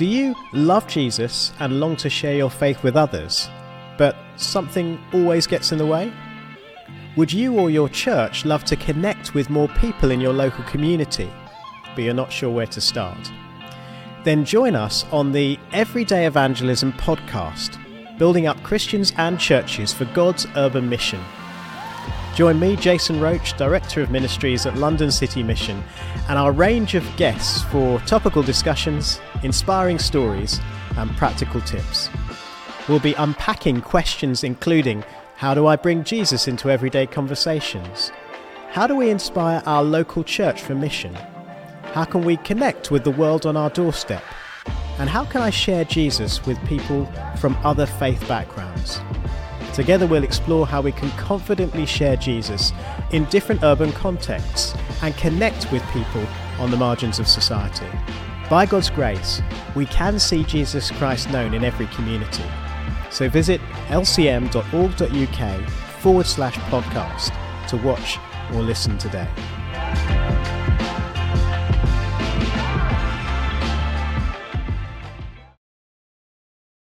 Do you love Jesus and long to share your faith with others, but something always gets in the way? Would you or your church love to connect with more people in your local community, but you're not sure where to start? Then join us on the Everyday Evangelism podcast, building up Christians and churches for God's urban mission. Join me, Jason Roach, Director of Ministries at London City Mission, and our range of guests for topical discussions, inspiring stories, and practical tips. We'll be unpacking questions including how do I bring Jesus into everyday conversations? How do we inspire our local church for mission? How can we connect with the world on our doorstep? And how can I share Jesus with people from other faith backgrounds? Together, we'll explore how we can confidently share Jesus in different urban contexts and connect with people on the margins of society. By God's grace, we can see Jesus Christ known in every community. So visit lcm.org.uk forward slash podcast to watch or listen today.